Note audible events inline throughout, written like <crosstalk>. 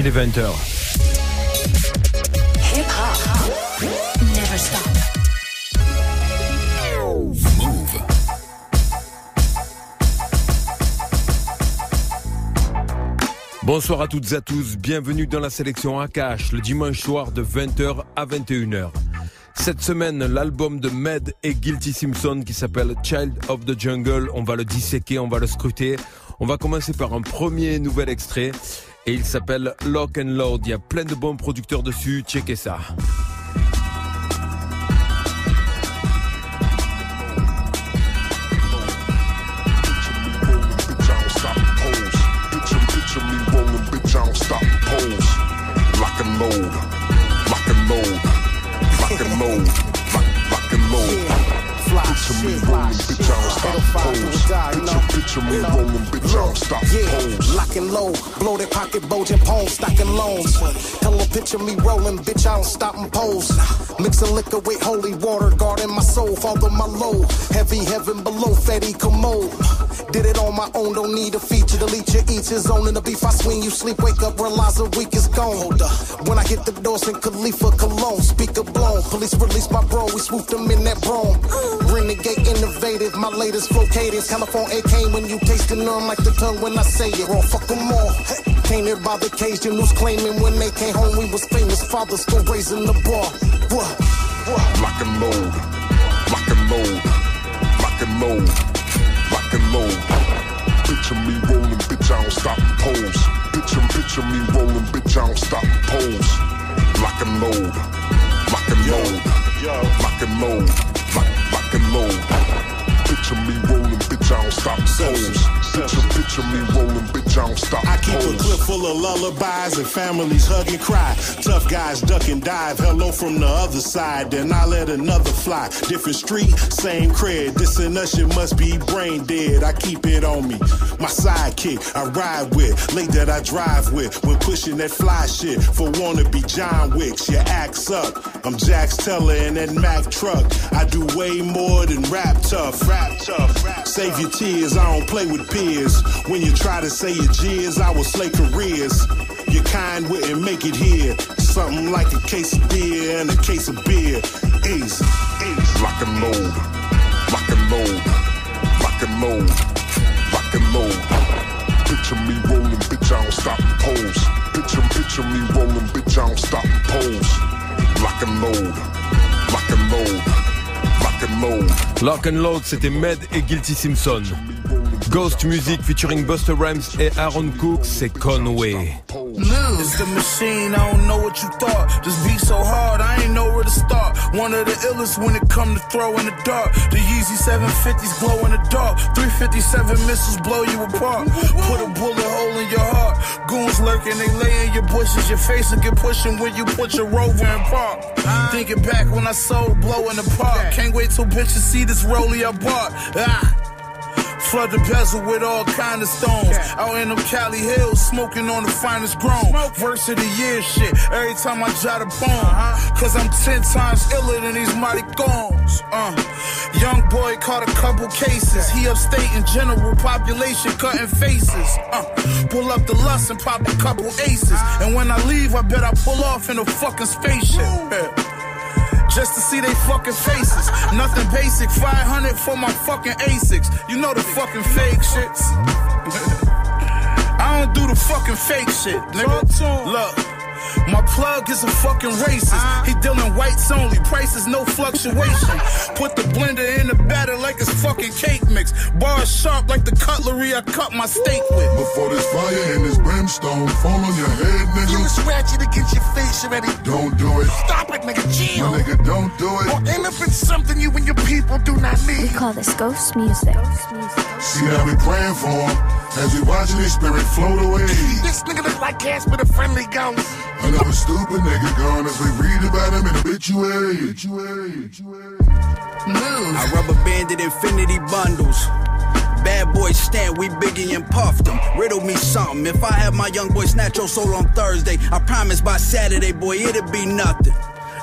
Il est 20h. Hip hop. Never stop. Bonsoir à toutes et à tous, bienvenue dans la sélection Akash le dimanche soir de 20h à 21h. Cette semaine, l'album de Med et Guilty Simpson qui s'appelle Child of the Jungle, on va le disséquer, on va le scruter. On va commencer par un premier nouvel extrait et il s'appelle Lock and Load. Il y a plein de bons producteurs dessus, checkez ça. stop pose. Lock and load, lock and load, lock and load, lock, lock and load. Picture me rolling, bitch, I don't stop pose. Picture, picture me rolling, bitch, don't stop pose. Lock and low, blow that pocket, bulging poles, stocking loans. Hello, picture me rolling, bitch, I don't stop and pose. Mixing liquor with holy water, guarding my soul, father my low. Heavy heaven below, fatty commode. Did it on my own, don't need a feature. Delete your each his own in the beef. I swing, you sleep, wake up, realize the week is gone. Hold up. When I hit the doors in Khalifa Cologne, speaker blown. Police release my bro, we swooped them in that broom. Renegade innovative, my latest flow cadence. California came when you tasting them like the tongue when I say it. Raw, fuck them all. Came here by the Cajun news claiming when they came home we was famous. Fathers still raising the bar. What? What? Lock and load, lock and load, lock and load, lock and load. Picture me rolling, bitch, I don't stop and pose. Picture, picture me rolling, bitch, I don't stop and pose. Lock and load, lock and load, lock and load, full of lullabies and families hug and cry. Tough guys duck and dive. Hello from the other side. Then I let another fly. Different street, same cred. This and us, shit must be brain dead. I keep it on me. My sidekick, I ride with. Late that I drive with. When pushing that fly shit for wanna be John Wicks. Your axe up. I'm Jax Teller in that Mack truck. I do way more than rap tough. Rap tough. Rap Save your tears. I don't play with peers. When you try to say your jeers, I will slay careers. Your kind wouldn't make it here. Something like a case of beer and a case of beer. Easy. Easy. Lock and load, lock and load, lock and load, lock and load. Picture me rolling, bitch, I don't stop and pose. Picture, picture me rolling, bitch, I don't stop and pose. Lock and load, lock and load, lock and load. Lock and Load, c'était Med et Guilty Simpson. Ghost Music featuring Busta Rhymes et Aaron Cook, c'est Conway. It's the machine, I don't know what you thought. Just beat so hard, I ain't know where to start. One of the illest when it come to throw in the dark. The Yeezy 750s glow in the dark. 357 missiles blow you apart. Put a bullet hole in your heart. Goons lurking, they lay in your bushes. Your face will get pushing when you put your rover in park. Thinking back when I sold blow in the park. Can't wait till bitches see this rollie I bought. Ah. Flood the bezel with all kind of stones. Out in them Cali Hills, smoking on the finest grown. Verse of the year shit. Every time I jot a poem. Cause I'm ten times iller than these mighty goons. Uh. Young boy caught a couple cases. He upstate in general population cutting faces. Uh. Pull up the lust and pop a couple aces. And when I leave, I bet I pull off in a fucking spaceship. Yeah just to see they fucking faces. Nothing basic, 500 for my fucking Asics. You know the fucking fake shits. <laughs> I don't do the fucking fake shit, nigga. Look. My plug is a fucking racist. He dealing whites only, prices no fluctuation. Put the blender in the batter like it's fucking cake mix. Bars sharp like the cutlery I cut my steak with. Before this fire and this brimstone fall on your head, nigga. You nigga. was ratchet against your face already. Don't do it. Stop it, nigga. Chill. My nigga, don't do Or it. end up in something you and your people do not need. We call this ghost music. See how we praying for him as we watching his spirit float away. This nigga look like Casper the Friendly Ghost. Another stupid nigga gone as we read about him in obituary. obituary. obituary. I rubber banded infinity bundles. Bad boy stand, we biggie and puffed them. Riddle me something. If I have my young boy snatch your soul on Thursday, I promise by Saturday, boy, it'll be nothing.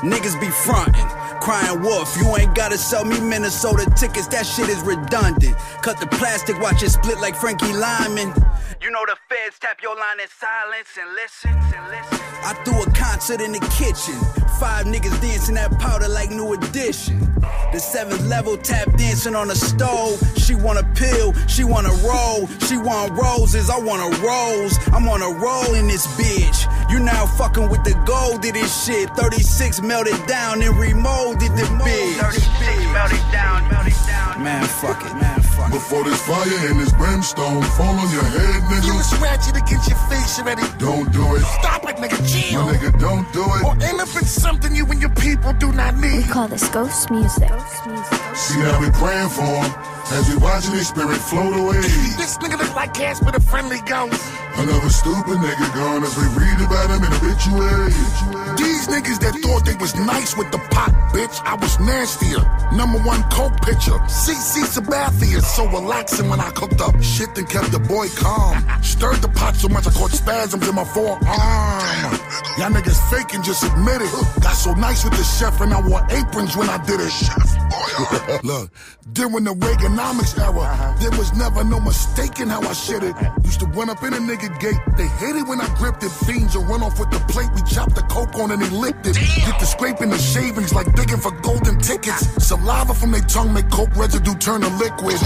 Niggas be frontin'. Crying wolf. You ain't gotta sell me Minnesota tickets, that shit is redundant. Cut the plastic, watch it split like Frankie Lymon. You know the feds tap your line in silence and listen and listen. I threw a concert in the kitchen. Five niggas dancing that powder like new edition. The seventh level tap dancing on the stove. She want a pill, she want a roll. She want roses, I want a rose. I'm on a roll in this bitch. You now fucking with the gold of this shit. 36 melted down and remolded the bitch. 36 melted down, melted down. Man, fuck it, man, fuck it. Before this fire and this brimstone fall on your head, nigga. You was ratchet against your face already. Don't do it. Stop it, nigga. Chill. My nigga, don't do Or it. end up in something you and your people do not We need. call this ghost music. See now we praying for him as we watching his spirit float away. This nigga look like Casper the Friendly Ghost. Another stupid nigga gone as we read about him in obituary. These niggas that thought they was nice with the pot, bitch, I was nastier. Number one coke pitcher, CC Sabathia, so relaxing when I cooked up shit and kept the boy calm. Stirred the pot so much I caught spasms in my forearm. Y'all niggas faking, just admit it. Got so nice with the chef and I wore aprons when I did it. <laughs> Look, during the Reaganomics era, there was never no mistaking how I shit it. Used to run up in a nigga gate, they it when I gripped it. Fiends will run off with the plate, we chopped the coke on and they licked it. Get the scraping the shavings like digging for golden tickets. Saliva from their tongue make coke residue turn to liquid.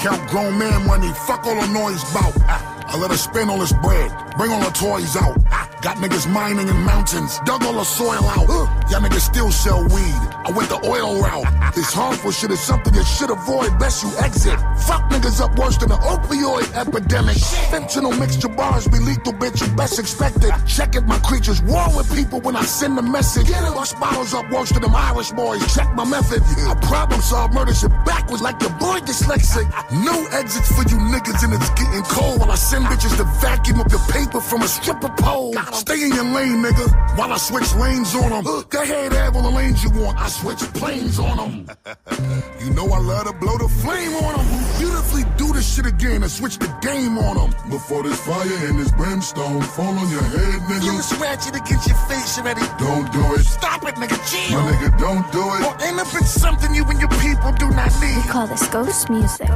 Count grown man money, fuck all the noise bout. I let her spend all this bread, bring all the toys out. Got niggas mining in mountains, dug all the soil out. Y'all niggas still sell weed. I went the oil route. This harmful shit is something you should avoid. Best you exit. Fuck niggas up worse than the opioid epidemic. Fentanyl mixture bars be lethal, bitch. You best expect it. Check if my creatures war with people when I send a message. Bust bottles up worse than them Irish boys. Check my method. I problem solve murder shit backwards like your boy dyslexic. No exits for you niggas and it's getting cold while I send bitches to vacuum up the paper from a stripper pole. Stay in your lane, nigga, while I switch lanes on them. Go ahead, have all the lanes you want. I switch planes on them. <laughs> you know I love to blow the flame on them. Beautifully do this shit again and switch the game on them. Before this fire and this brimstone fall on your head, nigga. You scratch it against your face already. Don't do it. Stop it, nigga. Chill. My nigga, don't do it. Up in something you and your people do not need. We call this ghost music.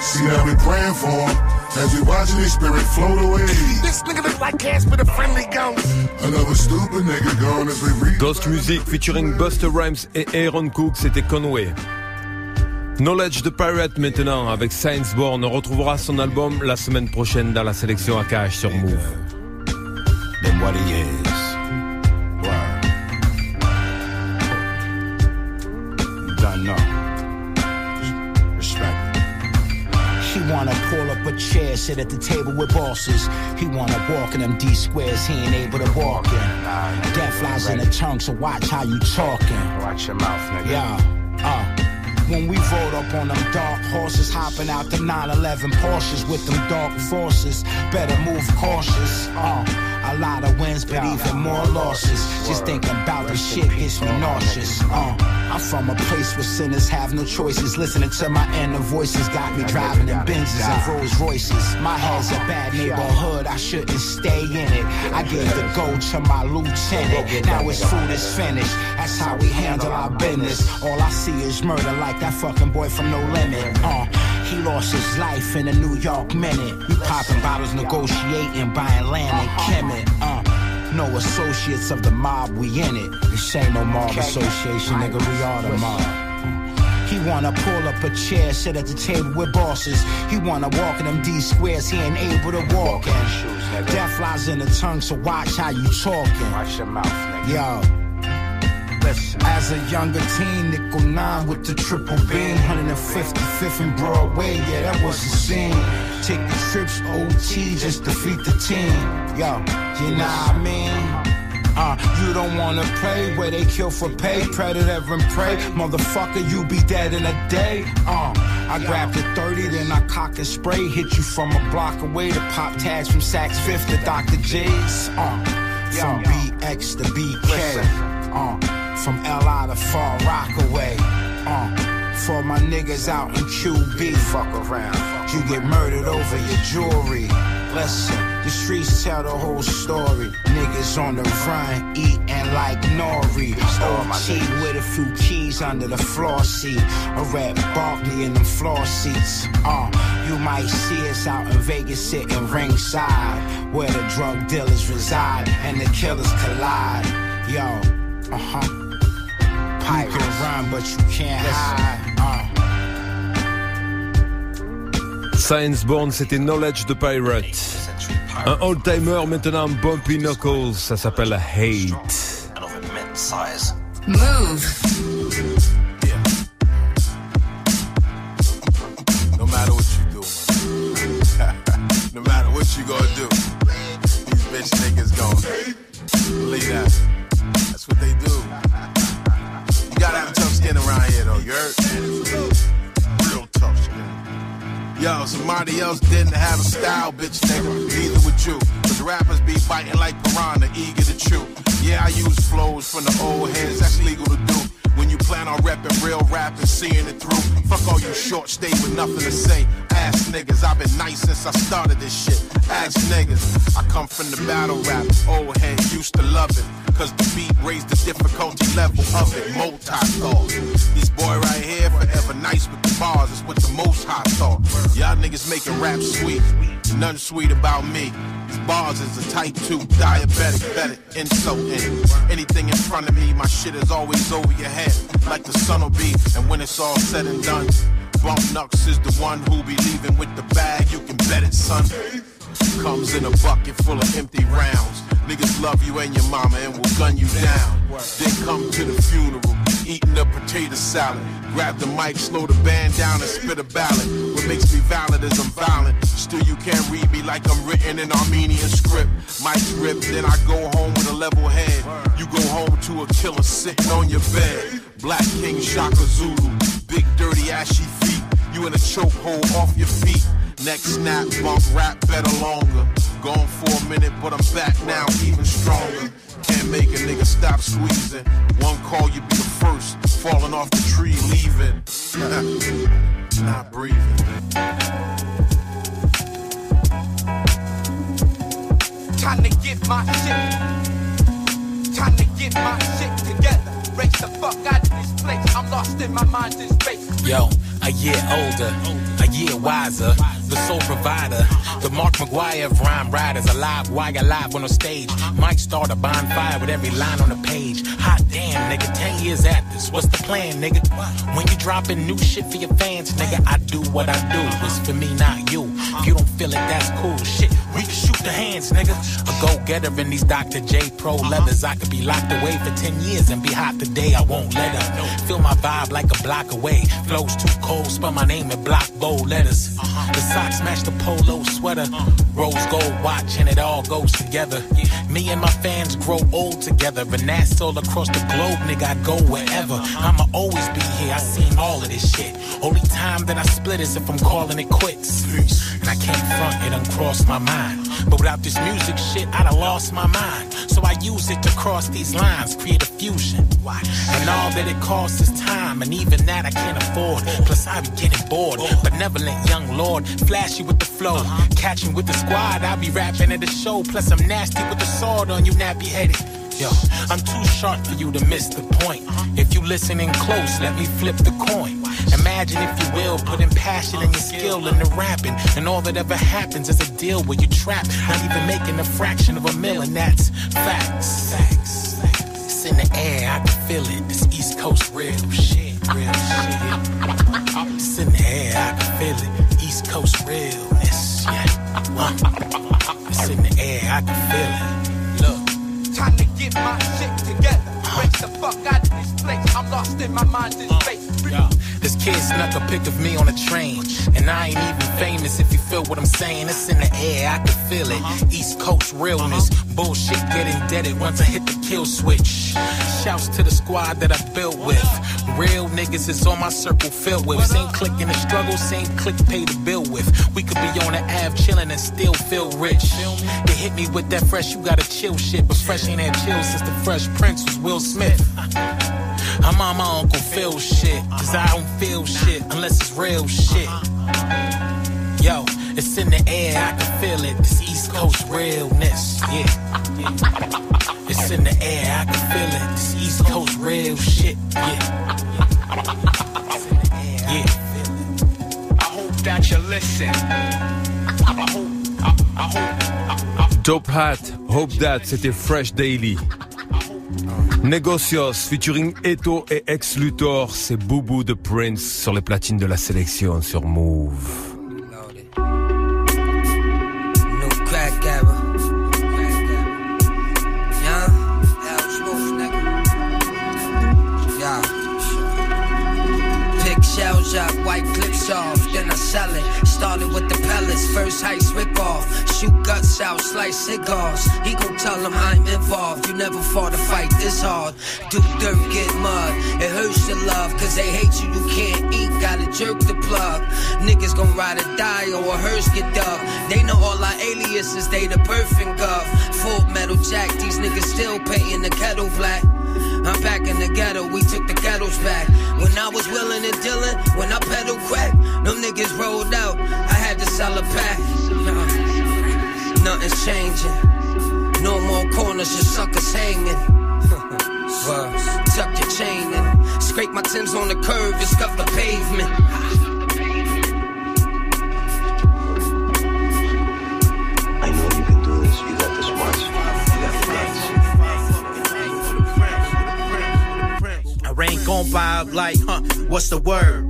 See now we praying for him as we watching his spirit float away. This nigga look like Casper the Friendly Ghost. Another stupid nigga gone as we read. Ghost Music featuring Buster Rhymes et Aaron Cook, c'était Conway. Knowledge the Pirate maintenant avec Science Born. On retrouvera son album la semaine prochaine dans la sélection AKH sur Move. Wanna pull up a chair, sit at the table with bosses. He wanna walk in them D squares he ain't able to walk in. Death lies in the tongue, so watch how you talking. Watch your mouth, nigga. Yeah, uh. When we rode up on them dark horses, hopping out the 911 Porsches with them dark forces. Better move cautious. Uh, a lot of wins, but even more losses. Just thinking about the shit gets me nauseous. Uh, I'm from a place where sinners have no choices. Listening to my inner voices got me driving in Benzes and Rolls Royces. My head's a bad neighborhood, I shouldn't stay in it. I gave the gold to my lieutenant. Now his food is finished. That's how we handle our business. All I see is murder like that fucking boy from No Limit. Uh, he lost his life in a New York minute. We popping bottles, negotiating, buying land in Kemet. Uh, no associates of the mob, we in it. This ain't no mob association, nigga, we are the mob. He wanna pull up a chair, sit at the table with bosses. He wanna walk in them D squares he ain't able to walk in. Death lies in the tongue, so watch how you talking. Watch your mouth, nigga. Yo. As a younger teen, nickel nine with the triple beam, 155th and Broadway, yeah, that was the scene. Take the trips, OT, just defeat the team. Yo, you know what I mean? Uh, you don't wanna play where they kill for pay, predator and prey. Motherfucker, you be dead in a day. Uh, I grabbed the 30, then I cock and spray. Hit you from a block away to pop tags from Saks Fifth to Dr. J's. Uh, from BX to BK. Uh, from LI to Far Rockaway. Uh, for my niggas out in QB. Fuck around. You get murdered over your jewelry. Listen. The streets tell the whole story. Niggas on the run, eating like Nori. OG with a few keys under the floor seat. A red Barkley in them floor seats. Uh, you might see us out in Vegas sitting ringside. Where the drug dealers reside and the killers collide. Yo, uh huh. You can run, but you can't hide. Uh. Science Born, c'était Knowledge the Pirate. Un old-timer maintenant Bumpy Knuckles, ça s'appelle Hate. Move. No matter what you do, <laughs> no matter what you gonna do, these bitch niggas gon' believe that. What they do. You gotta have tough skin around here though, you heard? Real tough skin. Yo, somebody else didn't have a style, bitch nigga. Neither would you. Cause rappers be biting like piranha, eager to chew. Yeah, I use flows from the old heads, that's legal to do. When you plan on repping real rap and seeing it through. Fuck all you short stay with nothing to say. Ass niggas, I've been nice since I started this shit. Ask niggas, I come from the battle rap. Old head used to love it. Cause the beat raised the difficulty level of it. Multi-thought. This boy right here forever nice with the bars. It's what the most high thought. Y'all niggas making rap sweet. Nothing sweet about me. These bars is a type 2 diabetic, better insulting. Anything in front of me, my shit is always over your head. Like the sun will be, and when it's all said and done, Bump Nux is the one who be leaving with the bag. You can bet it, son. Comes in a bucket full of empty rounds. Niggas love you and your mama and will gun you down. Then come to the funeral, eating a potato salad. Grab the mic, slow the band down and spit a ballad. What makes me valid is I'm violent. Still you can't read me like I'm written in Armenian script. Mic's ripped, then I go home with a level head. You go home to a killer sitting on your bed. Black King Shaka Zulu, big dirty ashy feet. You in a chokehold off your feet. Next snap, bump, rap better longer. Gone for a minute, but I'm back now, even stronger. Can't make a nigga stop squeezing. One call, you be the first. Falling off the tree, leaving. <laughs> Not breathing. Time to get my shit. Time to get my shit together. Race the fuck out of this place. I'm lost in my mind in space. Yo, a year older, a year wiser. The soul provider, the Mark McGwire of rhyme riders. Alive, why alive on the stage? Might start a bonfire with every line on the page. Hot damn, nigga, 10 years at this. What's the plan, nigga? When you dropping new shit for your fans, nigga, I do what I do. It's for me, not you. If you don't feel it, that's cool. Shit, we can shoot the hands, nigga. A go getter in these Dr. J Pro leathers. I could be locked away for 10 years and be hot today. I won't let up. Feel my vibe like a block away. Flows too cold, spell my name in block bold letters. The socks match the polo sweater. Rose gold watch and it all goes together. Me and my fans grow old together. And that's all across the globe, nigga. I go wherever. I'ma always be here. I seen all of this shit. Only time that I split is if I'm calling it quits. And I can't front, it crossed my mind. But without this music shit, I'd have lost my mind. So I use it to cross these lines, create a fusion. And all that it costs is time, and even that I can't afford. Plus, I be getting bored. Benevolent young lord, flashy with the flow. Catching with the squad, I be rapping at the show. Plus, I'm nasty with the sword on you, nappy headed. Yo, I'm too sharp for you to miss the point. If you listening close, let me flip the coin. Imagine, if you will, putting passion and your skill into rapping. And all that ever happens is a deal where you trap, not even making a fraction of a mill, and that's facts. Facts. It's in the air, I can feel it. This East Coast real shit, real shit. It's in the air, I can feel it. East Coast realness, yeah. It's in the air, I can feel it. My shit together. Race the fuck out of this place. I'm lost in my mind in space. This kid snuck a pic of me on a train. And I ain't even famous if you feel what I'm saying. It's in the air, I can feel it. East Coast realness. Bullshit getting deaded once I hit the kill switch. Shouts to the squad that I built with. Real niggas is on my circle filled with. Same click in the struggle, same click pay the bill with. We could be on the Ave chillin' and still feel rich. They hit me with that fresh, you gotta chill shit. But fresh ain't had chill since the Fresh Prince was Will Smith. <laughs> I'm on my Uncle Phil shit, cause I don't feel shit unless it's real shit. Yo, it's in the air, I can feel it. This East Coast realness, yeah. yeah. It's in the air, I can feel it. This East Coast real shit, yeah. Yeah. I hope that you listen. I hope, I, I hope, I, I Dope Hat, Hope That, c'était Fresh Daily. Negocios featuring Eto et Ex Luthor, c'est Boubou de Prince sur les platines de la sélection sur Move. Up, white clips off, then I sell it. Started with the pellets, first heist rip off. Shoot guts out, slice cigars. He gon' tell him I'm involved. You never fought a fight this hard. Do dirt, get mud. It hurts your love, cause they hate you, you can't eat. Gotta jerk the plug. Niggas gon' ride or die or a hearse get dug. They know all our aliases, they the perfect gov. Full metal jack, these niggas still painting the kettle black. I'm back in the ghetto, we took the ghettos back. When I was willing and dealing, when I pedal crack, them niggas rolled out. I had to sell a pack. Nah, nothing's changing. No more corners, just suckers hanging. <laughs> Word. Tuck your chain in. Scrape my Timbs on the curb and scuff the pavement. I know you can do this. You got the smarts. You got the guts. I ain't gon' vibe like, huh, what's the word?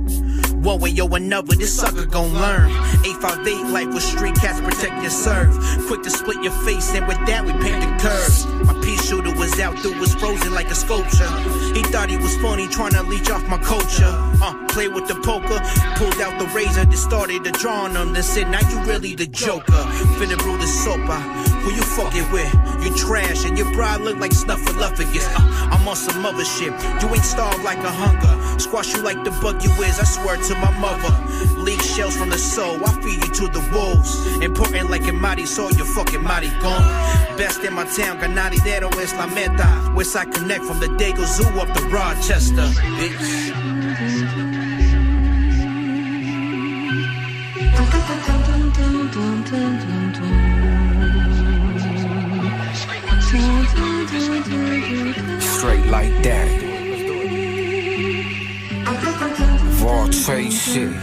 One way or another, this sucker gon' learn. 858 life with street cats protect and serve. Quick to split your face, and with that, we paint the curves. My pea shooter was out, dude was frozen like a sculpture. He thought he was funny, trying to leech off my culture. Uh, play with the poker, pulled out the razor, then started to draw on him. Then said, Now you really the joker. Finna brew the soap out. Who you fucking with? You trash, and your bride look like snuff snuffleupagus. Uh, I'm on some other shit. You ain't starved like a hunger. Squash you like the bug you is, I swear to my mother. Leak shells from the soul, I feed you to the wolves. Important like a mighty soul, you fucking maricon. Best in my town, ganadero es la meta. Westside Connect from the Dago Zoo up to Rochester. Bitch. Straight like that. Trade shit.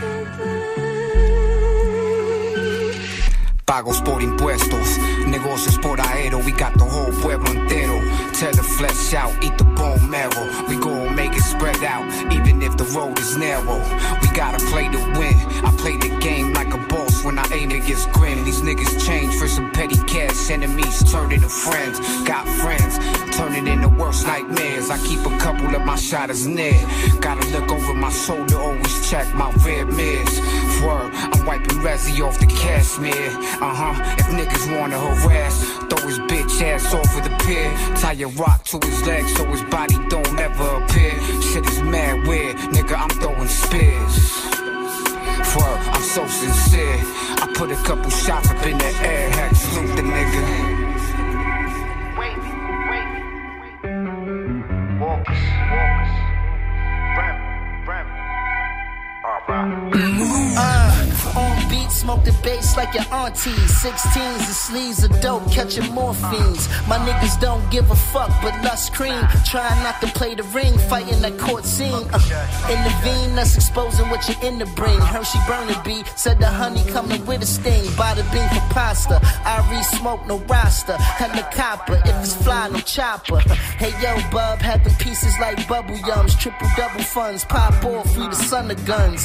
Pagos por impuestos, negocios por aero, we got the whole pueblo entero. Tear the flesh out, eat the bone marrow. We gon' make it spread out, even if the road is narrow. We gotta play to win. I play the game like a boss when I aim it gets grim. These niggas change for some petty cash, enemies turn into friends. Got friends, turning into worst nightmares. I keep a couple of my shotters near. Gotta look over my shoulder, always check my rear mirrors. Word, I'm wiping Rezzy off the cashmere. Uh huh. If niggas wanna harass, throw his bitch ass off of the pier. Tie a rock to his leg so his body don't ever appear. Shit is mad weird, nigga. I'm throwing spears. Word, I'm so sincere. I put a couple shots up in the air, heck, salute the nigga. walks, walks, rap. Uh, on beat, smoke the bass like your auntie. 16s and sleeves of dope, catching morphines. My niggas don't give a fuck, but lust cream. Trying not to play the ring, fighting that court scene. Uh, in the vein, that's exposing what you're in the brain. Hershey Burner B said the honey coming with a sting. Bada bean for pasta. I re smoke, no roster. copper if it's fly, no chopper. Hey yo, bub, having pieces like bubble yums. Triple double funds, pop off, free the son of guns.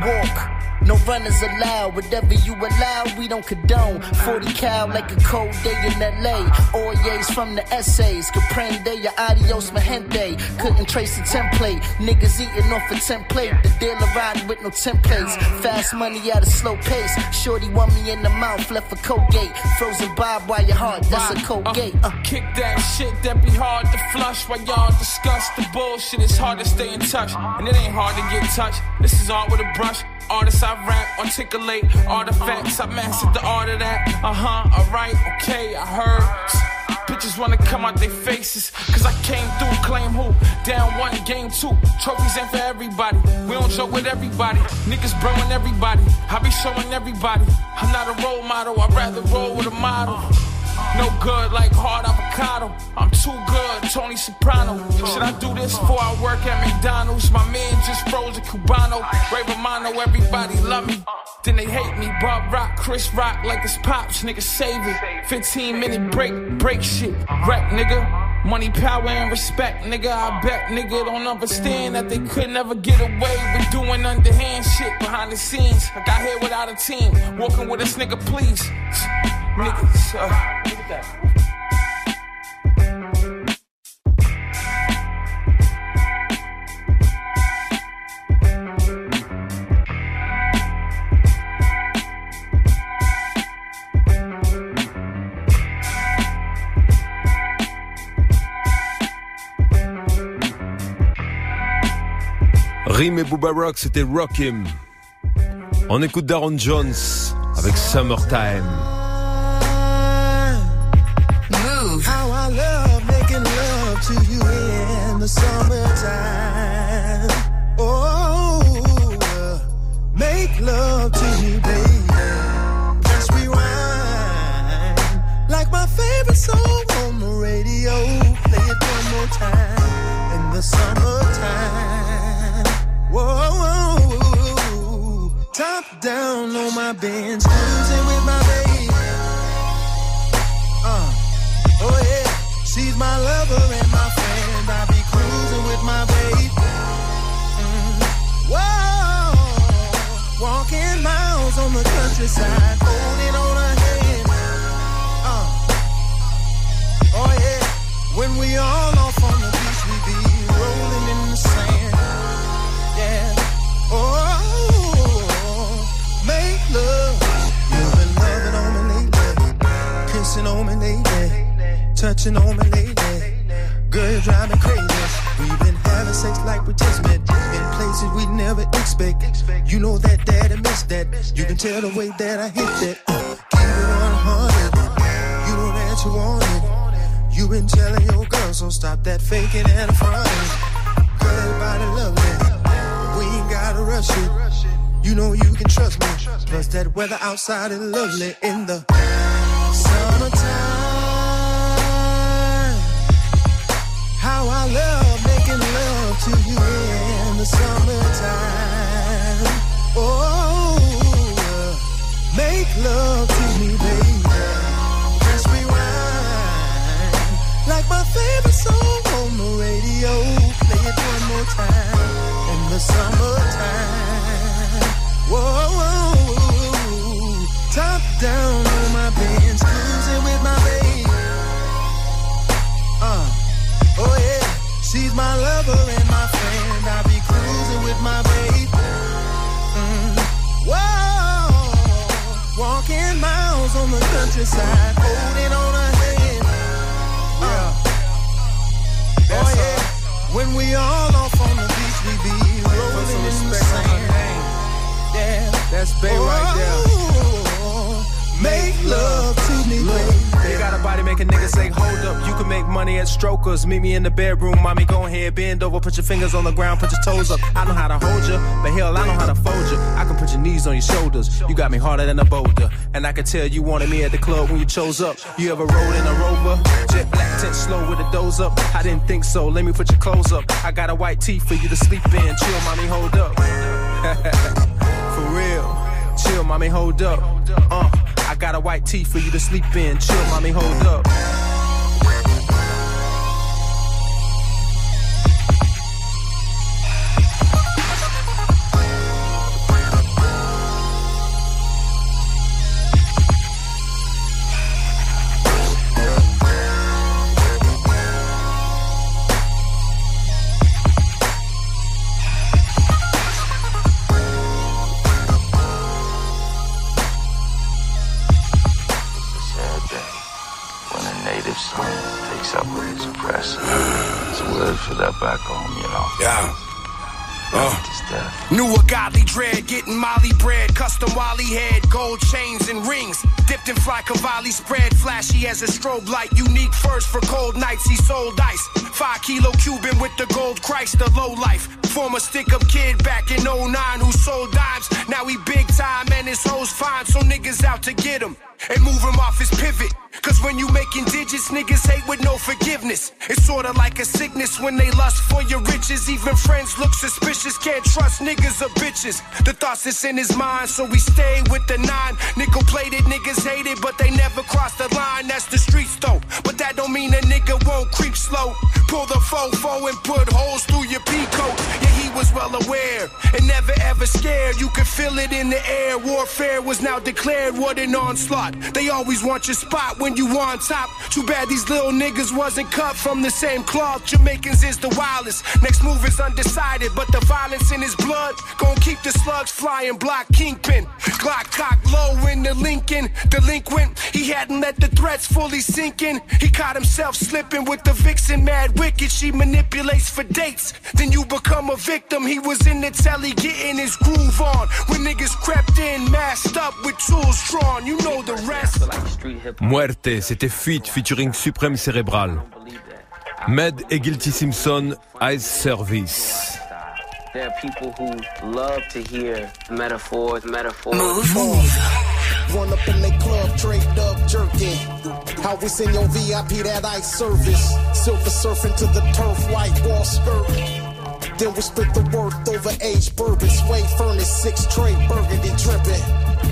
Walk. No runners allowed, whatever you allow, we don't condone. 40 cal like a cold day in LA. Oyes from the essays, comprende your adios, my gente. Couldn't trace the template. Niggas eating off a template. The dealer riding with no templates. Fast money at a slow pace. Shorty want me in the mouth, left for Colgate. Frozen bob while your heart, that's a Colgate. Uh. Kick that shit that be hard to flush while y'all discuss the bullshit. It's hard to stay in touch, and it ain't hard to get touched. This is art with a brush. Artists I rap, articulate artifacts. I mastered the art of that. Uh huh, alright, okay, I heard. Bitches wanna come out their faces. Cause I came through, claim who? Down one, game two. Trophies ain't for everybody. We don't joke with everybody. Niggas broing everybody. I be showing everybody. I'm not a role model, I'd rather roll with a model. No good like hard avocado. I'm too good, Tony Soprano. Should I do this before I work at McDonald's? My man just froze a Cubano. Ray Romano, everybody love me. Then they hate me. Bob Rock, Chris Rock, like it's pops, nigga save it. 15 minute break, break shit. Rap, nigga. Money, power, and respect, nigga. I bet nigga don't understand that they could never get away with doing underhand shit behind the scenes. I got here without a team, walking with this nigga, please. Niggas. Rim et Booba Rock, c'était Rock Him. On écoute Daron Jones avec Summertime. Summertime. Whoa, top down on my bench, cruising with my baby. Uh, oh yeah, she's my lover and my friend. I be cruising with my baby. Whoa, walking miles on the countryside, holding on her hand. Uh, oh yeah, when we all touching on my lady. Girl, you drive me crazy. We've been having sex like we just met in places we never expect. You know that daddy missed that. You can tell the way that I hit that. Keep it 100. You know that you want it. You been telling your girl, so stop that faking and fronting. Girl, everybody lovely. We ain't gotta rush it. You know you can trust me. Plus that weather outside is lovely in the to you in the summertime. Oh, make love to me, baby. Just rewind. Like my favorite song on the radio. Play it one more time in the summertime. Whoa. top down on the countryside, holding on her hand. Uh, oh yeah, when we all off on the beach, we be rolling in the sand. Yeah, That's Bay right there. Make love to me, Look, they got a body make a nigga say, hold up. You can make money at strokers. Meet me in the bedroom, mommy. Go ahead, bend over, put your fingers on the ground, put your toes up. I know how to hold you, but hell, I know how to fold you. I can put your knees on your shoulders. You got me harder than a boulder. And I can tell you wanted me at the club when you chose up. You ever rode in a rover? Jet black tent slow with a doze up. I didn't think so. Let me put your clothes up. I got a white tee for you to sleep in. Chill, mommy, hold up. <laughs> for real. Chill, mommy, hold up. Uh, I got a white tee for you to sleep in. Chill, mommy, hold up. Dread, getting molly bread, custom Wally head, gold chains and rings. Dipped in fly Cavalli spread, flashy as a strobe light. Unique first for cold nights, he sold ice. Five kilo Cuban with the gold Christ, the low life. Former stick up kid back in 09 who sold dimes. Now he big time and his hoes fine, so niggas out to get him and move him off his pivot. Cause when you making digits, niggas hate with no forgiveness. It's sorta like a sickness when they lust for your riches. Even friends look suspicious, can't trust niggas or bitches. The thoughts that's in his mind, so we stay with the nine. Nickel plated niggas hate it, but they never cross the line. That's the streets though. But that don't mean a nigga won't creep slow. Pull the fofo and put holes through your peacoat. Yeah, was well aware and never ever scared. You could feel it in the air. Warfare was now declared. What an onslaught. They always want your spot when you on top. Too bad these little niggas wasn't cut from the same cloth. Jamaicans is the wildest. Next move is undecided, but the violence in his blood gon' keep the slugs flying. Block kingpin, Glock cock low in the Lincoln. Delinquent, he hadn't let the threats fully sink in. He caught himself slipping with the vixen, mad wicked. She manipulates for dates. Then you become a victim. He was in the telly getting his groove on. When niggas crept in, masked up with tools drawn. You know the rest. Muerte, c'était Feat featuring Supreme Cérébral. Med et Guilty Simpson, Ice Service. There are people who love to hear metaphors, metaphors. Run up in they club, trade up, jerking. How we send your VIP that ice service. Silver surfing to the turf, white wall skirt. Then we split the worth over age bourbon. Sway furnace, six tray, burgundy dripping.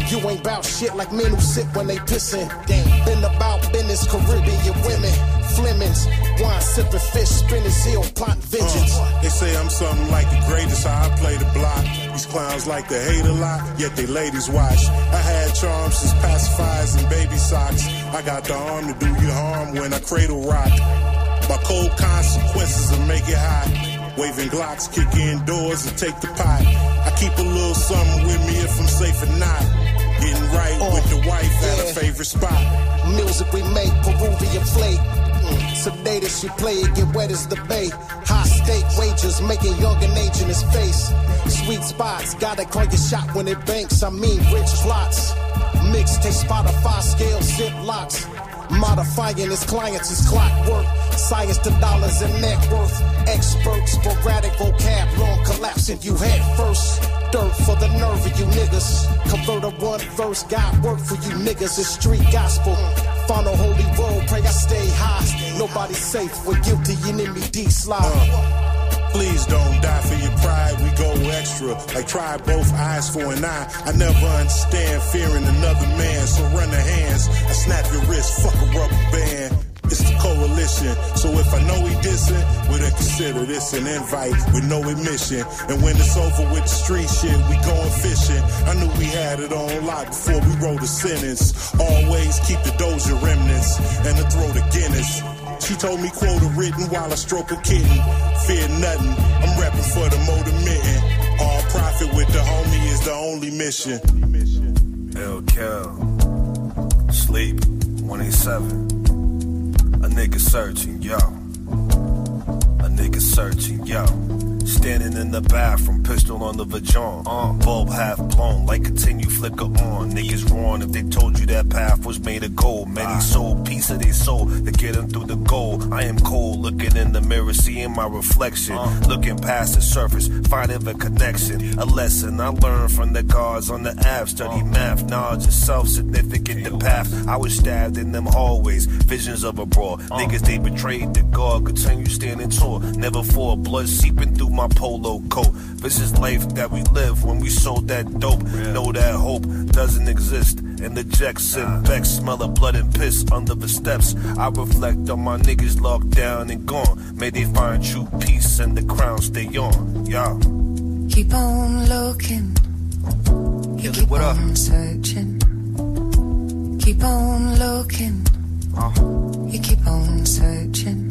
You ain't bout shit like men who sit when they pissin'. Damn, been about business, Caribbean women. Flemings, wine sipping, fish spinning, zeal, plot vengeance. Uh, they say I'm something like the greatest, how I play the block. These clowns like to hate a lot, yet they ladies watch. I had charms since pacifiers and baby socks. I got the arm to do you harm when I cradle rock. My cold consequences will make it hot. Waving Glocks, kick indoors and take the pot. I keep a little something with me if I'm safe or not. Getting right with the wife at a favorite spot. Music we make, Peruvian flake. Mm. Sedated, she play it, get wet as the bay. High stake wages, making young and age in his face. Sweet spots, gotta crank a shot when it banks. I mean, rich plots. Mixtape, Spotify, scale, zip locks. Modifying his clients is clockwork. Science to dollars and net worth. Expert, sporadic vocab, long collapsing you head first. Dirt for the nerve of you niggas. Convert a one verse, God work for you niggas. It's street gospel. Follow holy road, pray I stay high. Nobody safe, we're guilty, enemy D slide. Please don't die for your pride. We go extra. Like try both eyes for an eye. I never understand fearing another man. So run the hands. I snap your wrist. Fuck a rubber band. It's the coalition. So if I know he dissing, we then consider this an invite with no admission. And when it's over with the street shit, we going fishing. I knew we had it on lock before we wrote a sentence. Always keep the doja remnants and the throw the Guinness. She told me quote a written while I stroke a kitten. Fear nothing, I'm rapping for the motor mitten. All profit with the homie is the only mission. Cal, sleep, 187. A nigga searching, yo. A nigga searching, yo. Standing in the bathroom, pistol on the vagina. Uh, bulb half blown, light continue flicker on. Niggas wrong if they told you that path was made of gold. Many ah. sold piece of their soul to get them through the goal. I am cold, looking in the mirror, seeing my reflection. Uh. Looking past the surface, finding the connection. A lesson I learned from the guards on the app. Study uh. math, knowledge is self-significant. The path I was stabbed in them hallways. Visions of a brawl. Uh. Niggas they betrayed the God. Continue standing tall. Never fall. Blood seeping through my polo coat. This is life that we live when we sold that dope. Know that hope doesn't exist. And the Jackson Beck smell of blood and piss under the steps. I reflect on my niggas locked down and gone. May they find true peace and the crown stay on. Y'all. Keep on looking. You keep on searching. Keep on looking. Uh-huh. You keep on searching.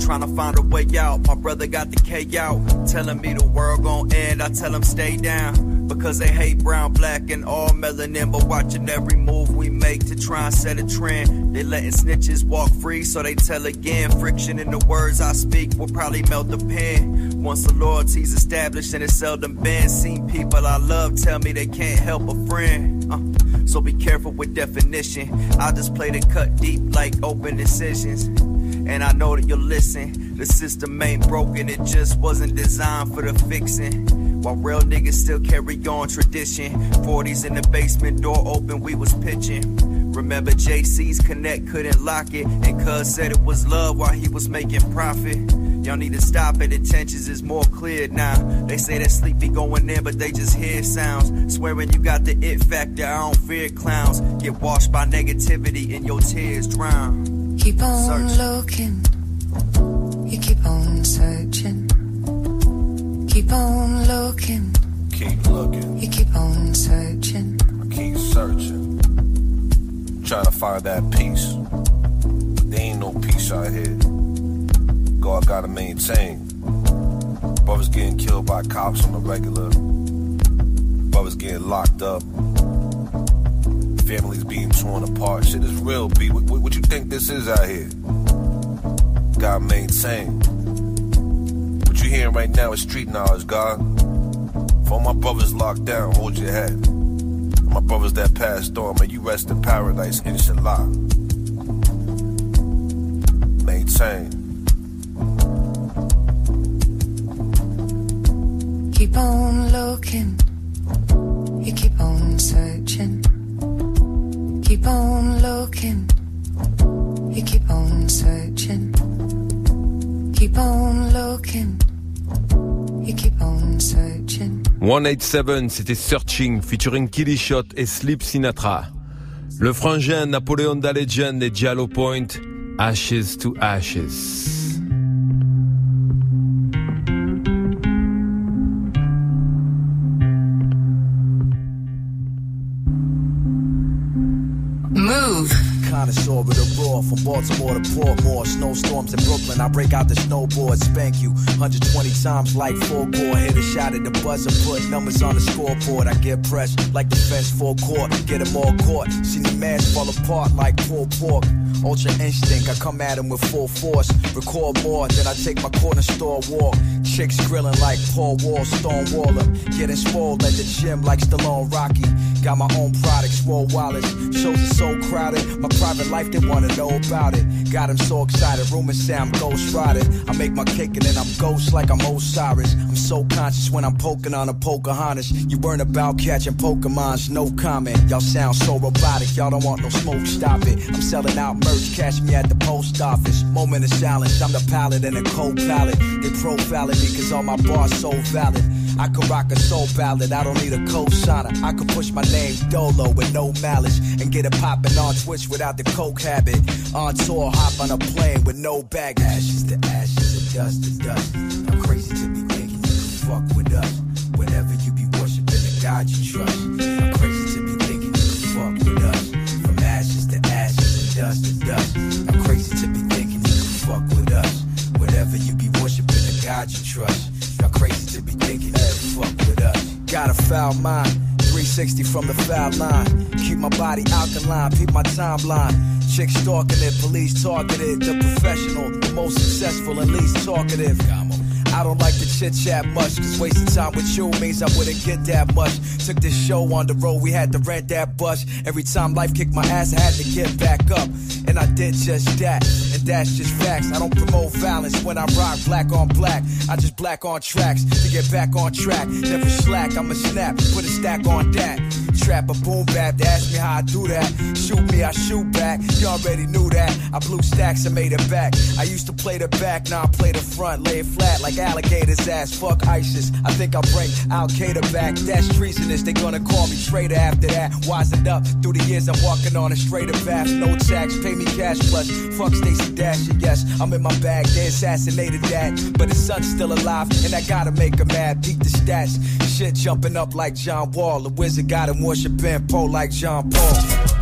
Trying to find a way out. My brother got the K out, telling me the world gon' end. I tell him stay down because they hate brown, black, and all melanin. But watching every move we make to try and set a trend. They letting snitches walk free, so they tell again. Friction in the words I speak will probably melt the pen. Once the loyalty's established, and it's seldom been seen. People I love tell me they can't help a friend. Uh, so be careful with definition. I just play the cut deep like open decisions. And I know that you'll listen. The system ain't broken, it just wasn't designed for the fixing. While real niggas still carry on tradition. 40s in the basement, door open, we was pitching. Remember JC's Connect couldn't lock it. And cuz said it was love while he was making profit. Y'all need to stop it, intentions is more clear now. They say that sleep be going in, but they just hear sounds. Swearing you got the it factor, I don't fear clowns. Get washed by negativity and your tears drown. Keep on Search. looking, you keep on searching. Keep on looking, keep looking, you keep on searching. Keep searching, trying to find that peace. But there ain't no peace out here. God gotta maintain. Brothers getting killed by cops on the regular. Brothers getting locked up families being torn apart. Shit is real, B. What, what, what you think this is out here? God maintain. What you hearing right now is street knowledge, God. For my brothers locked down, hold your head. My brothers that passed on, may you rest in paradise, inshallah. Maintain. Keep on looking, you keep on searching. Keep on looking, you keep on searching. Keep on looking, you keep on searching. 187, c'était Searching, featuring Killy Shot et Sleep Sinatra. Le frangin Napoléon da Legend et Giallo Point, Ashes to Ashes. Connoisseur with a roar From Baltimore to Portmore, snowstorms in Brooklyn. I break out the snowboard, spank you 120 times like full gore. Hit a shot at the buzzer, put numbers on the scoreboard. I get pressed like the fence full court, get them all caught. See the mask fall apart like pulled pork. Ultra instinct, I come at him with full force. Record more, then I take my corner store walk. Chicks grilling like Paul Wall, Stonewaller. Getting spoiled at the gym like Stallone Rocky. Got my own products, roll wallets. Shows are so crowded. My private life, they wanna know about it. Got them so excited, rumors say I'm ghost riding. I make my cake and then I'm ghost like I'm Osiris. I'm so conscious when I'm poking on a Pocahontas. You weren't about catching Pokemons, no comment. Y'all sound so robotic, y'all don't want no smoke, stop it. I'm selling out merch, catch me at the post office. Moment of silence, I'm the pilot and a co-pilot. They profiling me cause all my bars so valid. I could rock a soul ballad, I don't need a co-signer. I could push my name Dolo with no malice and get it poppin' on Twitch without the coke habit. On tour, hop on a plane with no bag. Ashes to ashes and dust to dust. I'm crazy to be thinking you can fuck with us. Whenever you be worshiping the God you trust. I'm crazy to be thinking you can fuck with us. From ashes to ashes and dust to dust. I'm crazy to be thinking you can fuck with us. Whenever you be worshiping the God you trust. I'm crazy to be thinking can fuck with us. Got a foul mind. 360 from the foul line. Keep my body alkaline, peep my timeline. Chicks stalking it, police targeted. The professional, the most successful and least talkative. I don't like to chit chat much, cause wasting time with you means I wouldn't get that much. Took this show on the road, we had to rent that bus. Every time life kicked my ass, I had to get back up. And I did just that, and that's just facts. I don't promote violence when I rock black on black. I just black on tracks to get back on track. Never slack, I'ma snap, put a stack on that. Trap a boom bap They ask me how I do that. Shoot me, I shoot back. You already knew that. I blew stacks and made it back. I used to play the back, now I play the front. Lay it flat like alligators ass. Fuck ISIS. I think I'll bring Al Qaeda back. That's treasonous. They gonna call me traitor after that. Wisened up through the years, I'm walking on a straighter path. No tax, pay me cash plus. Fuck Stacy Dasher. Yes, I'm in my bag. They assassinated that, but his son's still alive, and I gotta make him mad. Peak the stats. Shit jumping up like John Wall. The wizard got him worshiping Poe like Jean Paul.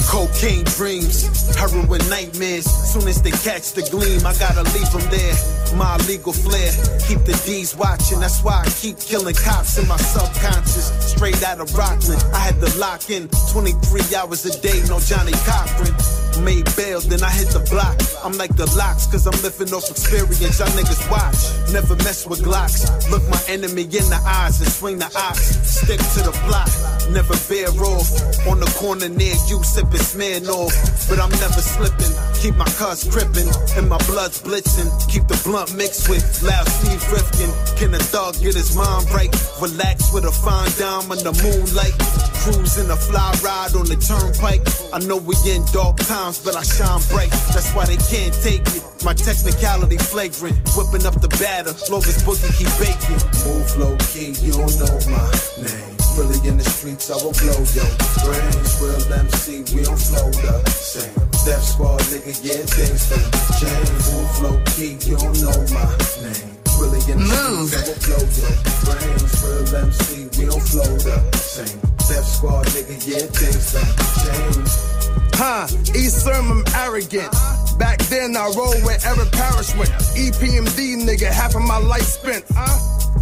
Cocaine dreams, heroin nightmares. Soon as they catch the gleam, I gotta leave them there. My legal flair, keep the D's watching. That's why I keep killing cops in my subconscious. Straight out of Rockland, I had to lock in 23 hours a day, no Johnnie Cochran. Made bail, then I hit the block. I'm like the locks, cause I'm living off experience. Y'all niggas watch, never mess with Glocks. Look my enemy in the eyes and swing the ox. Stick to the block, never bear off. On the corner near you, sipping smearing off. But I'm never slipping, keep my cuz crippin', and my blood's blitzing. Keep the blunt mixed with loud Steve Rifkin. Can a dog get his mind right? Relax with a fine dime in the moonlight. Cruising a fly ride on the turnpike. I know we in dark times, but I shine bright. That's why they can't take it. My technicality flagrant. Whipping up the batter, long as Boogie keep baking. Move low key, you don't know my name. Really in the streets, I will blow your brains. Real MC, we don't flow the same. Death squad, nigga, yeah, things can change. Move low key, you don't know my name. Really in the Move. streets, I will blow your brains. Real MC, we don't flow the same. Death squad, nigga, yeah, things can change. Huh, East Sermon arrogant. Back then I rolled where Eric Parrish went. EPMD nigga, half of my life spent.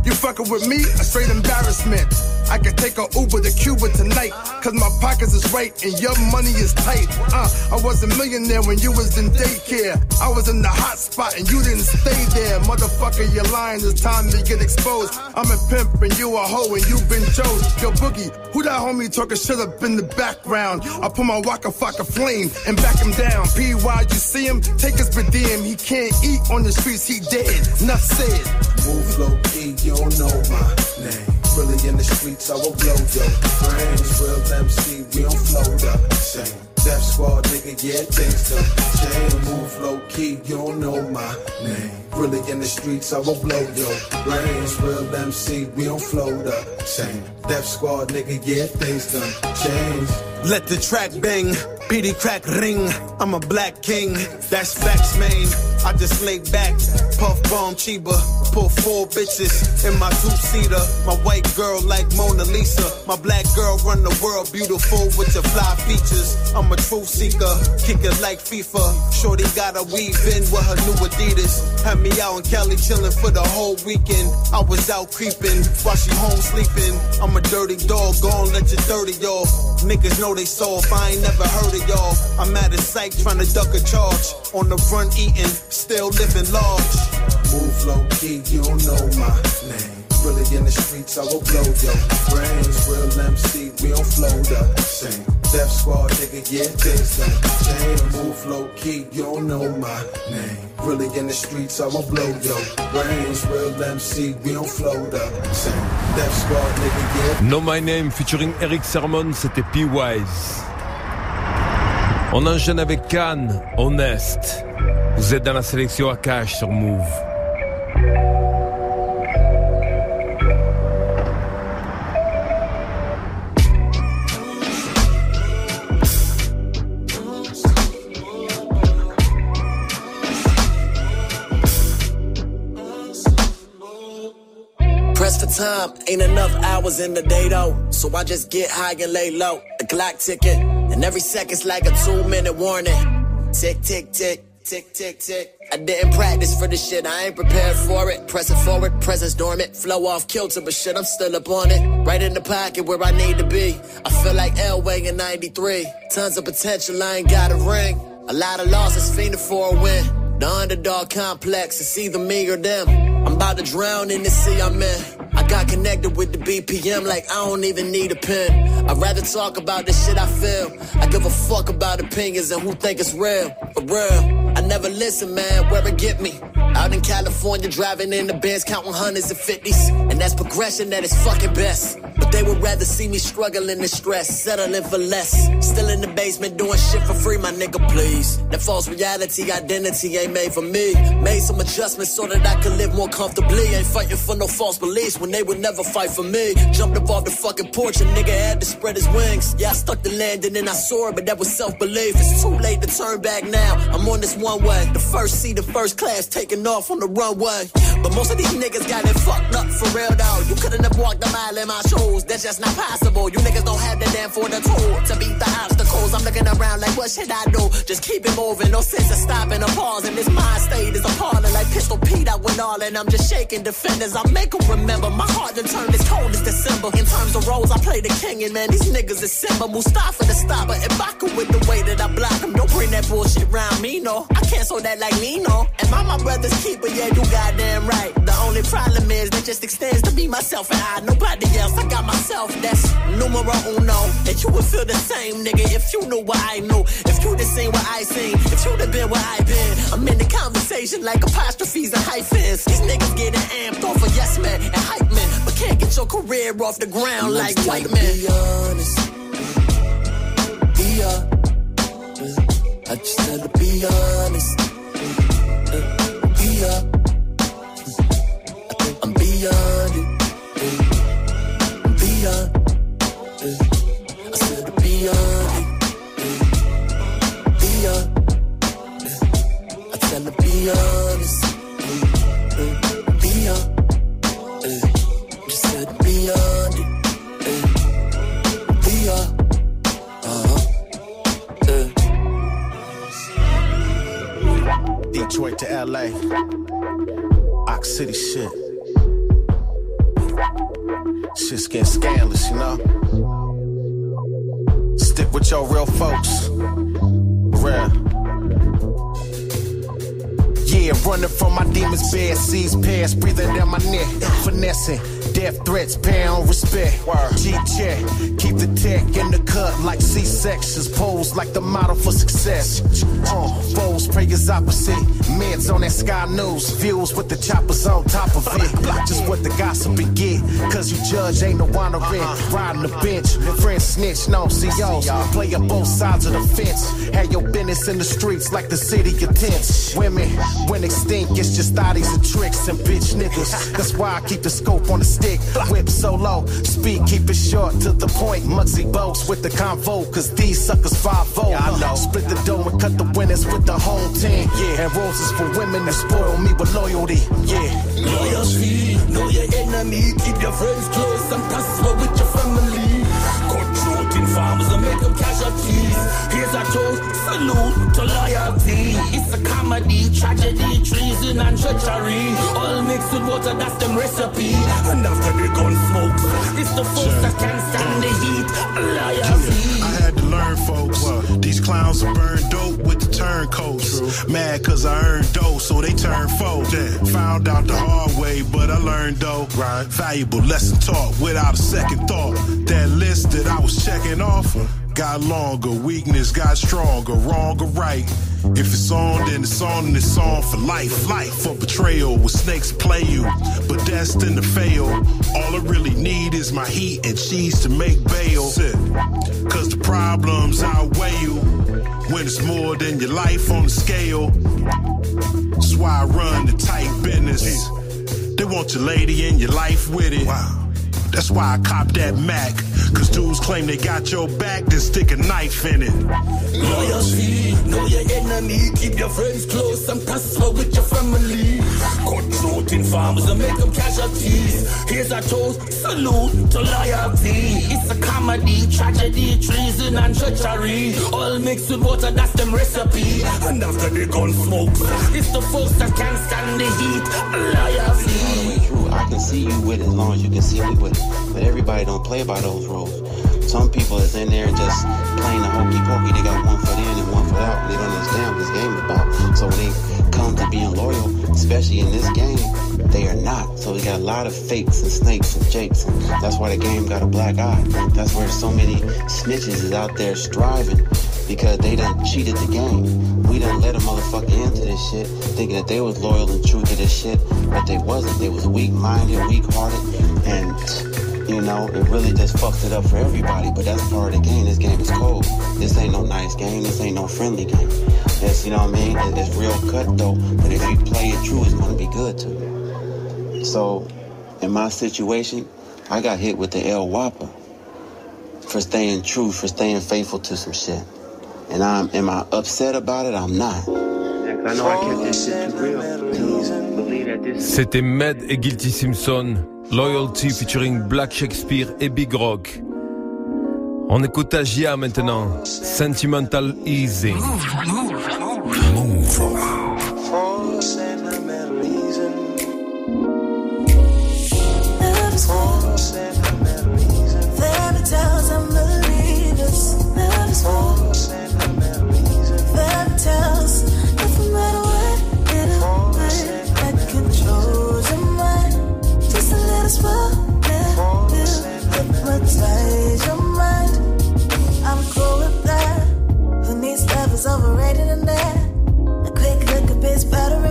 You fucking with me? A straight embarrassment. I can take a Uber to Cuba tonight. Cause my pockets is right and your money is tight. Uh, I was a millionaire when you was in daycare. I was in the hot spot and you didn't stay there. Motherfucker, you're lying. It's time to get exposed. I'm a pimp and you a hoe and you been chose. Yo, Boogie, who that homie talking shit up in the background? I put my waka fucker flame and back him down. PY, you see him? Take his per diem. He can't eat on the streets, he dead. Enough said. Move low key, you don't know my name. Really in the streets, I will blow your brains. Real MC, we don't flow the same. Death squad, nigga, yeah, things done change. Move low key, you don't know my name. Really in the streets, I will blow your brains. Real MC, we don't flow the same. Death squad, nigga, yeah, things done change. Let the track bang, beady crack ring. I'm a black king, that's facts, man. I just lay back, puff bomb Chiba, pull four bitches in my two seater. My white girl like Mona Lisa, my black girl run the world beautiful with your fly features. I'm a truth seeker, kick it like FIFA. Shorty got a weave in with her new Adidas. Me out in Cali chilling for the whole weekend. I was out creeping while she home sleeping. I'm a dirty dog, gon' let you dirty y'all. Niggas know they soft, I ain't never heard of y'all. I'm at a psych trying to duck a charge. On the run eating, still living large. Move low key, you don't know my name. Really in the streets, I will blow your brains. Real MC, we don't flow the same. Death squad, nigga, yeah, things done change. Move low key, you don't know my name. Really in the streets, I will blow your brains. Real MC, we don't flow the same. Death squad, nigga, yeah. No My Name featuring Eric Sermon, c'était P-Wise. On enchaîne avec Cannes, Honest. Vous êtes dans la sélection à cash sur Move. Ain't enough hours in the day though. So I just get high and lay low. The clock ticking, and every second's like a two minute warning. Tick, tick, tick, tick, tick, tick. I didn't practice for this shit, I ain't prepared for it. Press it forward, presence dormant. Flow off kilter, but shit, I'm still up on it. Right in the pocket where I need to be. I feel like Elway in 93. Tons of potential, I ain't got a ring. A lot of losses, fiending for a win. The underdog complex, it's either me or them. I'm about to drown in the sea I'm in. I got connected with the BPM like I don't even need a pen. I'd rather talk about the shit I feel. I give a fuck about opinions and who think it's real. For real. I never listen, man, where it get me. Out in California, driving in the Benz, counting hundreds and fifties. And that's progression at its fucking best. But they would rather see me struggling and stress, settling for less. Still in the basement doing shit for free, my nigga, please. That false reality, identity ain't made for me. Made some adjustments so that I could live more comfortably. Ain't fighting for no false beliefs when they would never fight for me. Jumped up off the fucking porch, a nigga had to spread his wings. Yeah, I stuck the landing and I soared, but that was self belief. It's too late to turn back now. I'm on this one way. The first seat, the first class, taking off on the runway. But most of these niggas got it fucked up for real though. You couldn't have walked a mile in my shoes. That's just not possible. You niggas don't have the damn for the tool to beat the obstacles. I'm looking around like, what should I do? Just keep it moving. No sense of stopping or pausing. This mind state is appalling. Like Pistol Pete, I went all and I'm just shaking defenders. I make them remember. My heart done turned as cold as December. In terms of roles, I play the king, and man, these niggas is Simba. Mustafa the stopper. Ibaka with the way that I block him. Don't bring that bullshit around me, no. I cancel that like Nino. Am I my brother's keeper? Yeah, you goddamn right. The only problem is that just extends to be myself and I. Nobody else. I got myself. That's numero uno. And you would feel the same, nigga, if you knew what I knew. If you'd have seen what I seen. If you'd have been where I've been. I'm in the conversation like apostrophes and hyphens. These niggas getting amped off of yes man and hype men. But can't get your career off the ground like white men. Be honest. Be honest. I just gotta. Be honest. I'm LA. Ox City shit. Shit's getting scandalous, you know? Stick with your real folks. Real. Yeah, running from my demons, bad seas past, breathing down my neck, finessing. Death threats, pound respect. G check, keep the tech in the cut like C sections, pose like the model for success. Uh, foes pray is opposite. Meds on that Sky News, views with the choppers on top of it. Just what the gossip get, cause you judge ain't no honoring. Riding the bench, friends snitch, no COs. Play up both sides of the fence. Have your business in the streets like the city of tents. Women, when extinct, it's just thotties and tricks and bitch niggas. That's why I keep the scope on the stick. Whip solo, speed, keep it short to the point. Muggsy Bogues with the convo, cause these suckers 5 yeah, I know. Split the dough and cut the winners with the whole team. Yeah, and roses for women that spoil me with loyalty. Yeah. Loyalty, know your enemy, keep your friends close and prosper with your family. Cutthroat farmers and make them casualties. Here's a toast, salute to loyalty. It's a comedy, tragedy, treason and treachery. All mixed with water, that's them recipe. And after the gun smokes, it's the folks that can't stand the heat. Loyalty. Learn, folks. These clowns are burned dope with the turncoats. Mad cause I earned dough, so they turn turned foe. Found out the hard way, but I learned though. Right. Valuable lesson taught without a second thought. That list that I was checking off got longer. Weakness got stronger. Wrong or right. If it's on, then it's on and it's on for life. Life for betrayal where snakes play you, but destined to fail. All I really need is my heat and cheese to make bail. Cause the problems outweigh you when it's more than your life on the scale. That's why I run the tight business. They want your lady and your life with it. Wow. That's why I cop that Mac. Cause dudes claim they got your back, then stick a knife in it. Loyalty, know your enemy, keep your friends close and prosper with your family. Cutthroat farmers and make them casualties. Here's a toast, salute to loyalty. It's a comedy, tragedy, treason and treachery. All mixed with water, that's them recipe. And after the gun smoke, it's the folks that can't stand the heat. Loyalty. True, I can see you with it as long as you can see me with it. But everybody don't play by those rules. Some people is in there just playing the hokey pokey. They got one foot in and one foot out. They don't understand what this game is about. So when they come to being loyal, especially in this game, they are not. So we got a lot of fakes and snakes and jakes. And that's why the game got a black eye. That's where so many snitches is out there striving because they done cheated the game. We done let a motherfucker into this shit, thinking that they was loyal and true to this shit, but they wasn't. They was weak-minded, weak-hearted, and you know, it really just fucks it up for everybody. But that's part of the game. This game is cold. This ain't no nice game. This ain't no friendly game. It's, you know what I mean? It's real cutthroat. But if you play it true, it's gonna be good to you. So, in my situation, I got hit with the El Whopper for staying true, for staying faithful to some shit. And I'm, am I upset about it? I'm not. Yeah, 'cause I know I kept this shit real. C'était Med et Guilty Simpson. Loyalty featuring Black Shakespeare et Big Rock. On écoute Agia maintenant. Sentimental Easy. Move, move, move.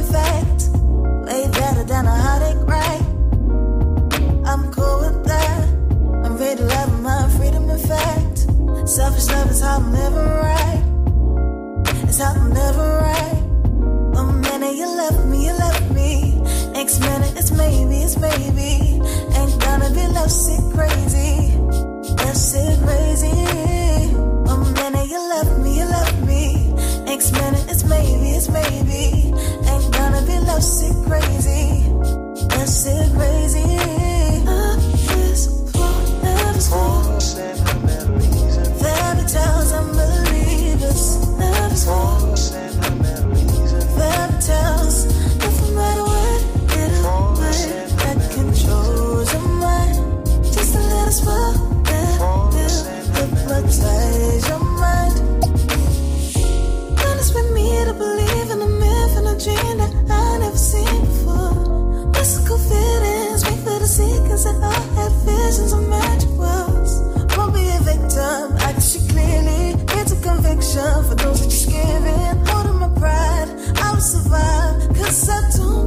perfect. Way better than a heartache, right? I'm cool with that. I'm ready to love my freedom, Effect. Selfish love is how I'm living right. It's how I'm living right. One minute you left me, you left me. Next minute it's maybe, it's maybe. Ain't gonna be love sick crazy. Love sick crazy. One minute you left me, you left me next minute it's maybe, it's maybe. Ain't gonna be love sick crazy. Uh, love sick crazy. Up this floor, never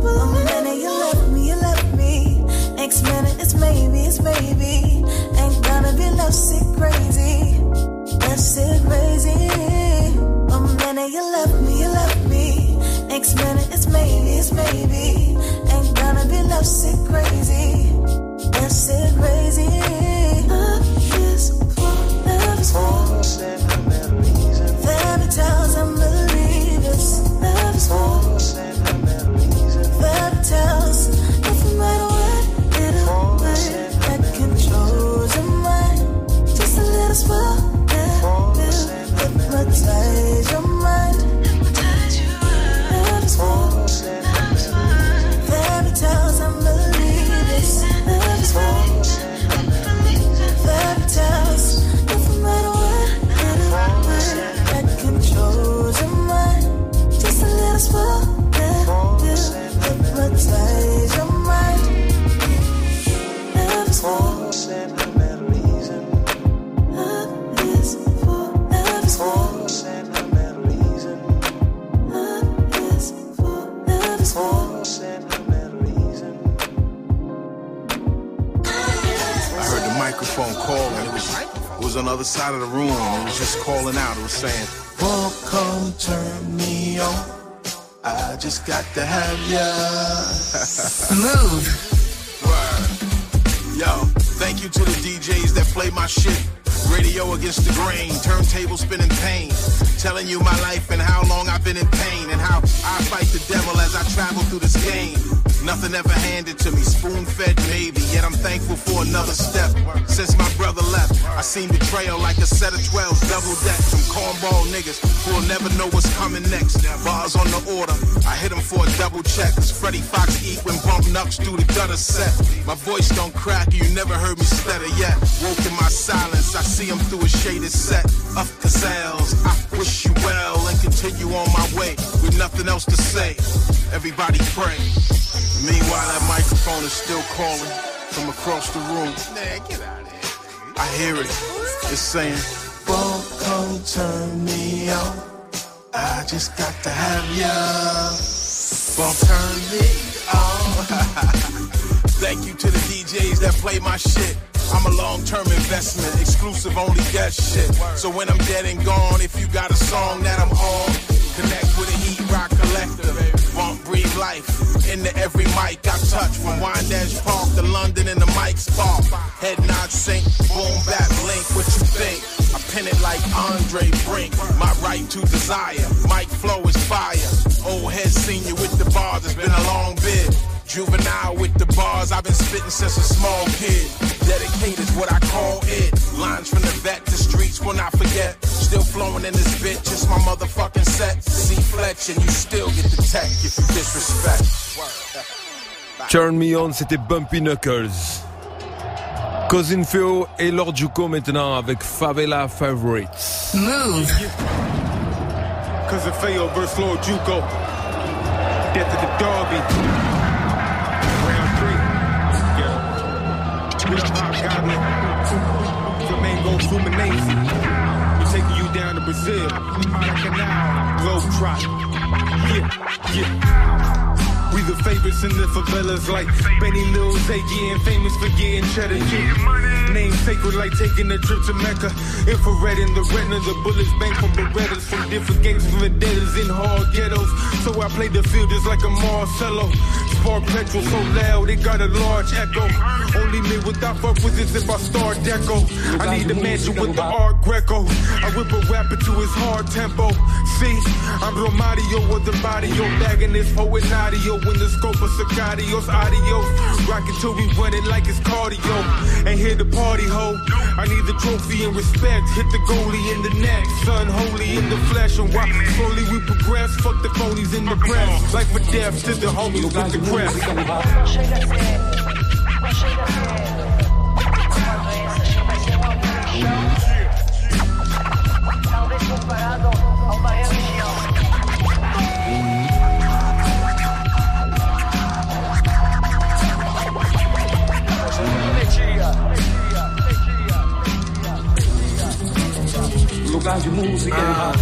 Minute you left me, you left me. Next minute it's maybe, it's maybe. Ain't gonna be love sick crazy, left sick crazy. Oh, minute you left me, you left me. Next minute it's maybe, it's maybe. Ain't gonna be sick crazy, sick crazy. got to have ya. <laughs> Mouv'. Word. Yo, thank you to the DJs that play my shit. Radio against the grain, turntable spinning pain. Telling you my life and how long I've been in pain and how I fight the devil as I travel through this game. Nothing ever handed to me, spoon fed baby. yet I'm thankful for another step. Since my brother left, I seen betrayal like a set of 12s, double deck Some cornball niggas who'll never know what's coming next. Bars on the order, I hit him for a double check. Cause Freddie Foxxx eat when bump nucks through the gutter set. My voice don't crack, you never heard me stutter yet. Woke in my silence, I see him through a shaded set of gazelles. I wish you well and continue on my way with nothing else to say. Everybody pray. Meanwhile, that microphone is still calling from across the room. Man, get out of here. I hear it. It's saying, Won't come turn me on. I just got to have ya. Won't turn me on. <laughs> Thank you to the DJs that play my shit. I'm a long term investment, exclusive only that shit. So when I'm dead and gone, if you got a song that I'm on, connect with a heat rock collector. Bump, breathe life into every mic I touch. From Windash Park to London and the mic's bar. Head nod sink, boom, back link. What you think? I pin it like Andre Brink. My right to desire, mic flow is fire. Old head senior with the bars. It's been a long bid. Juvenile with the bars, I've been spitting since a small kid. Dedicated what I call it. Lines from the vet to streets will not forget. Still flowing in this bitch, it's my motherfucking set. See Fletch and you still get the tech if you disrespect. <laughs> Turn Me On, c'était Bumpy Knuckles. Cousin Feo et Lord Juco maintenant avec Favela Favorites. Mouv'. Cousin Feo versus Lord Juco. Death of the Derby. Hot goblin. Flamengo Fluminense. We're taking you down to Brazil. Canal. Globe Trot. Yeah, yeah. We the favorites in the favelas like Benny Lil Zay getting famous for getting cheddar. Yeah. Name sacred like taking a trip to Mecca. Infrared in the retina, the bullets bang from Berettas from different gangs from the vendettas in hard ghettos. So I play the field just like a Marcello. Spark petrol so loud, it got a large echo. Only me without fuck with this if I start deco. I need a mansion with the art Greco. I whip a rapper to his hard tempo. See, I'm Romario with the body, yo, bagging this poet audio in the scope of Sicarios, adios. Rockin' till we run it like it's cardio. And here the party ho. I need the trophy and respect. Hit the goalie in the neck. Son, holy in the flesh. And while slowly we progress, fuck the phonies in the press. Life or death to the homies with the crest. Lugar de música.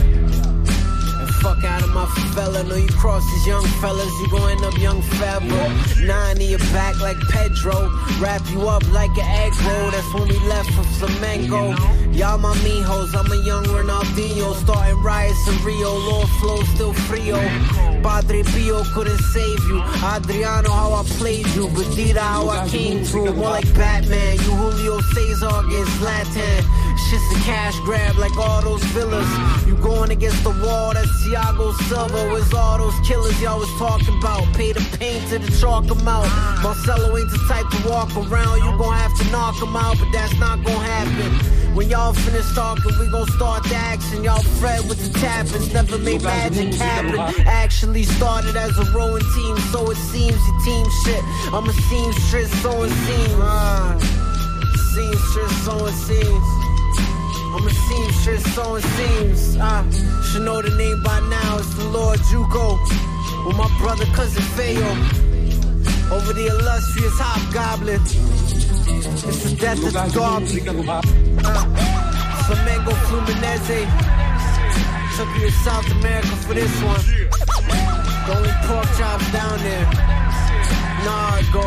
And fuck out of my fella. Know you cross these young fellas, you gon' end up young Fabro. Nine in your back like Pedro. Wrap you up like an egg roll. That's when we left for Flamengo. Y'all my mijos, I'm a young Ronaldinho. Starting riots in Rio, Lord Flow still frio. Padre Pio couldn't save you. Adriano, how I played you. Badita, how I came through. More like Batman. You Julio Cesar against Zlatan. Shit's a cash grab like all those villas. You going against the wall, that's Thiago Silva. Where's all those killers y'all was talking about? Pay the paint to the chalk 'em out. Marcelo ain't the type to walk around. You gon' have to knock knock 'em out, but that's not gon' happen. When y'all finish talking, we gon' start the action. Y'all fret with the tappings, never made magic happen. Actually started as a rowing team, so it seems your team shit. I'm a seamstress, sewing seams. Uh, seamstress, sewing seams. I'm a seamstress, sewing seams. Ah, should know the name by now. It's the Lord Juco with my brother cousin Feo. Over the illustrious hobgoblin. It's the death of the Derby. Uh, Flamengo Fluminense. Took you to South America for this one. Going pork chops down there. Nah, go.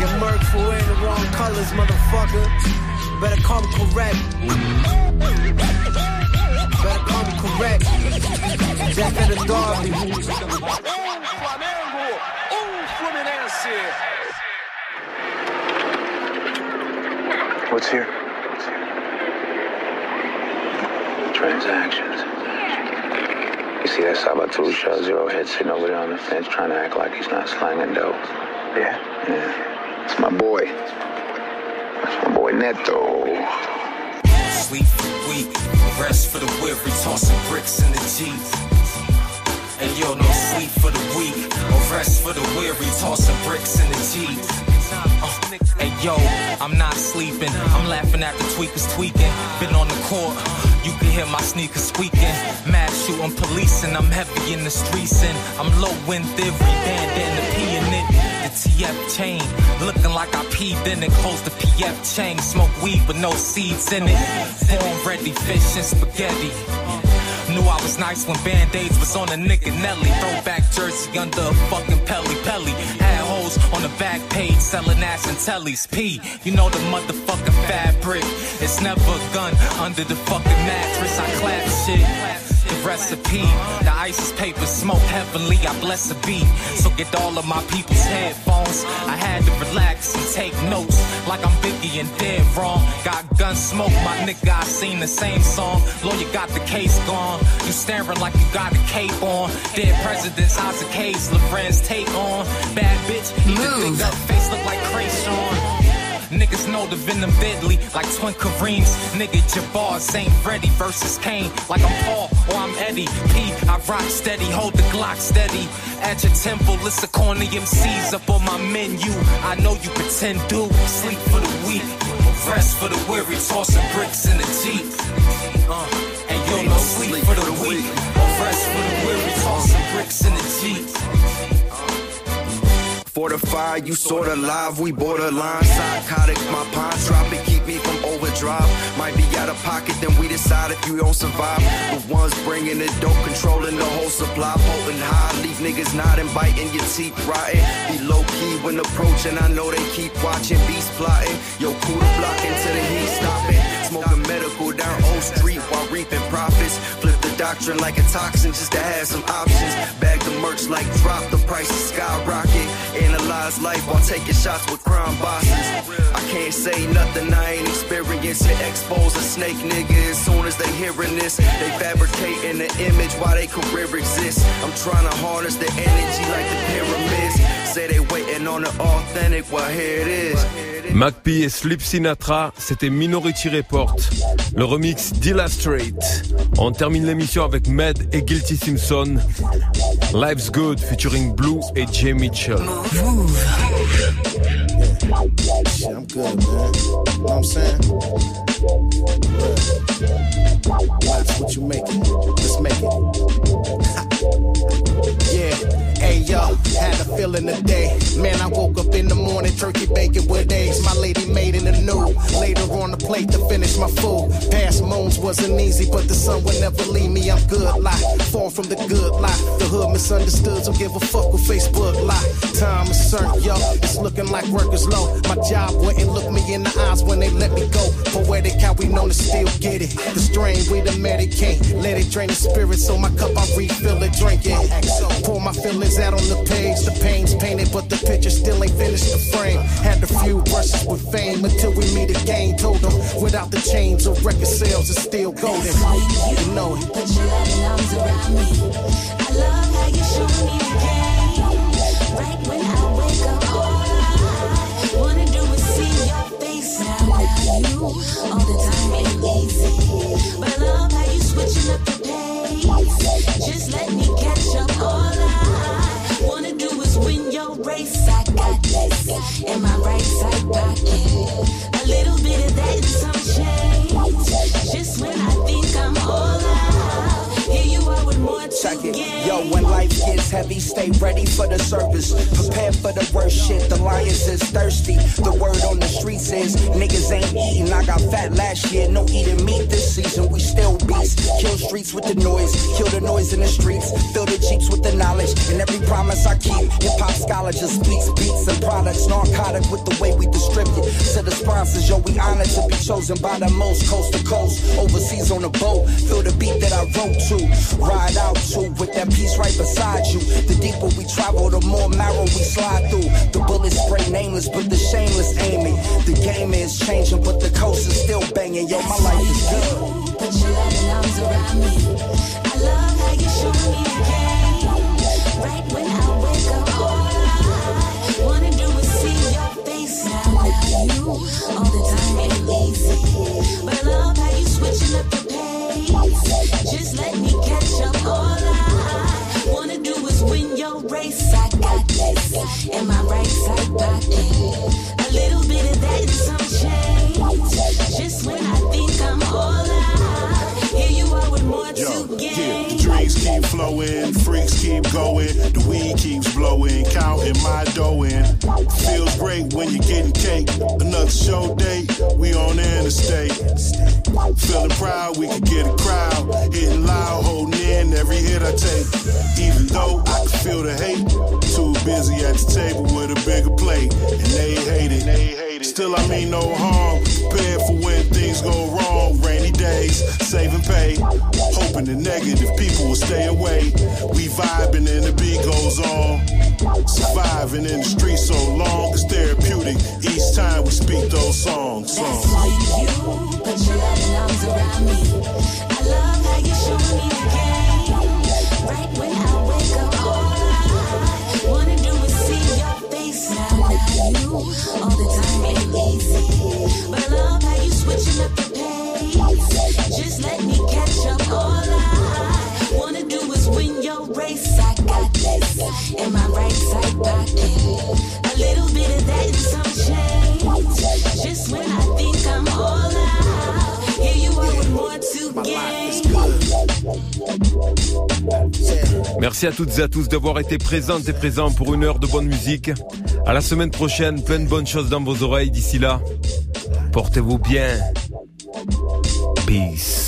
Get murked for wearing the wrong colors, motherfucker. Better come correct. Better come correct. Death of the Derby. Um Flamengo, um Fluminense. What's here? Transactions. You see that Sabatul show zero head sitting over there on the fence trying to act like he's not slanging dope. Yeah? Yeah. It's my boy. Boy Neto. Sleep for the weak, rest for the weary, tossing bricks in the Jeep. And yo, no sleep for the weak, or rest for the weary, tossing bricks in the Jeep. Uh, hey yo, I'm not sleeping. I'm laughing at the tweakers tweaking. Been on the court, you can hear my sneakers squeaking. Mad shooting police, and I'm heavy in the streets. And I'm low in theory, bandana P in it. TF chain, looking like I peed in it. Close the PF chain, smoke weed with no seeds in it. Born ready, fish and spaghetti. Knew I was nice when band-aids was on a nigga Nelly. Throwback jersey under a fucking pelly pelly. Had on the back page selling ass and tellies. P, you know the motherfucking fabric. It's never a gun under the fucking mattress. I clap shit. The recipe. The ice is paper, smoke heavenly, I bless the beat. So get all of my people's headphones. I had to relax and take notes like I'm Biggie and dead wrong. Got gun smoke, my nigga, I seen the same song. Lawyer got the case gone. You staring like you got a cape on. Dead presidents, Isaac Hayes, LaFren's take on. Bad bitch, eat the thing up, face look like Kreayshawn. Niggas know the venom deadly, like twin Kareems. Nigga Jabars ain't ready versus Kane, like I'm Paul or I'm Eddie. P, I rock steady, hold the Glock steady. At your temple, it's a corny MCs up on my menu. I know you pretend do, sleep for the weak, rest for the weary, tossing bricks in the Jeep. Uh, and you'll no sleep for the weak, rest for the weary, tossing bricks in the Jeep. Fortified, you sorta live, we borderline psychotic. My pawns drop it, keep me from overdrive. Might be out of pocket, then we decide if you don't survive. The ones bringing the dope, controlling the whole supply, potent high. Leave niggas nodding, biting your teeth, rotting. Be low key when approaching, I know they keep watching, beast plotting. Yo, cool the block into the heat, stopping. Smoking medical down Old Street while reaping profits. Flip the doctrine like a toxin just to have some options. Bag the merch like drop, the prices skyrocket. Analyze life while taking shots with crime bosses. I can't say nothing I ain't experienced. It expose a snake nigga as soon as they hearing this. They fabricating the image while they career exists. I'm trying to harness the energy like the pyramids. Say they waiting on the authentic, well here it is. MacP et Slip Sinatra, c'était Minority Report. Le remix Dilla Straight. On termine l'émission avec Med et Guilty Simpson. Life's Good featuring Blue et Jay Mitchell. You. Let's make it. yeah. Had a feeling today. Man, I woke up in the morning, turkey bacon with eggs. My lady made in the new. Later on the plate to finish my food. Past moons wasn't easy, but the sun would never leave me. I'm good lie, far from the good lie. The hood misunderstood, don't give a fuck with Facebook lie. Time is certain, yo. It's looking like work is low. My job wouldn't look me in the eyes when they let me go. Poetic how we know to still get it. The strain we the medicate. Let it drain the spirit, so my cup I refill it, drink it. Pour my feelings out on the page. The pain's painted, but the picture still ain't finished the frame. Had a few brushes with fame until we meet again. Told them without the chains of record sales, it's still golden. You know it. Put your loving arms around me. I love how you show me the game. Right when I wake up, all I wanna do is see your face. Now, all the time ain't easy, but I love how you switching up the pace. Just let me catch race. I got this in my right side pocket. A little bit of that and some change. Just when I think I'm all out, here you are with more Check it. Yo, when life gets heavy, stay ready for the service. Prepare for the worst shit. The lions is thirsty. The word on the streets is niggas ain't eating. I got fat last year, no eating meat this season. We still beast. Kill streets with the noise. Kill the noise in the streets. Fill the jeeps with the knowledge. And every promise I keep. Hip hop scholar just speaks beats and products. Narcotic with the way we distribute. To the sponsors, yo, we honored to be chosen by the most coast to coast. Overseas on a boat. Feel the beat that I wrote to. Ride out to with that piece right beside you. The deeper we travel, the more marrow we slide through. The bullets spray nameless, but the shameless aiming. The game is changing, but the coast is still banging. Yo, my life is good. Put your loving arms around me. I love how you show me the game. Right when I wake up, all I wanna do is see your face. Now, now you in my right side pocket. A little bit of that and some change. Just when I think I'm all out, here you are with more Yo, to yeah, the drinks keep flowing, freaks keep going, the weed keeps blowing, counting my dough in. Feels great when you're getting cake. Another show date, we on the interstate. Feeling proud, we could get a crowd. Hitting loud, holding in every hit I take. Even though I can feel the hate, too busy at the table with a bigger plate, and they hate it. They hate it. Still, I mean no harm. Prepared for when things go wrong. Rainy days, saving pay. Hoping hoping the negative people will stay away. We vibing and the beat goes on. Surviving in the street so long, it's therapeutic each time we speak those songs. songs. That's why you put your loving arms around me. I love how you show me the all the time. Easy, Merci à toutes et à tous d'avoir été présentes et présents pour une heure de bonne musique. À la semaine prochaine, plein de bonnes choses dans vos oreilles. D'ici là, portez-vous bien. Peace.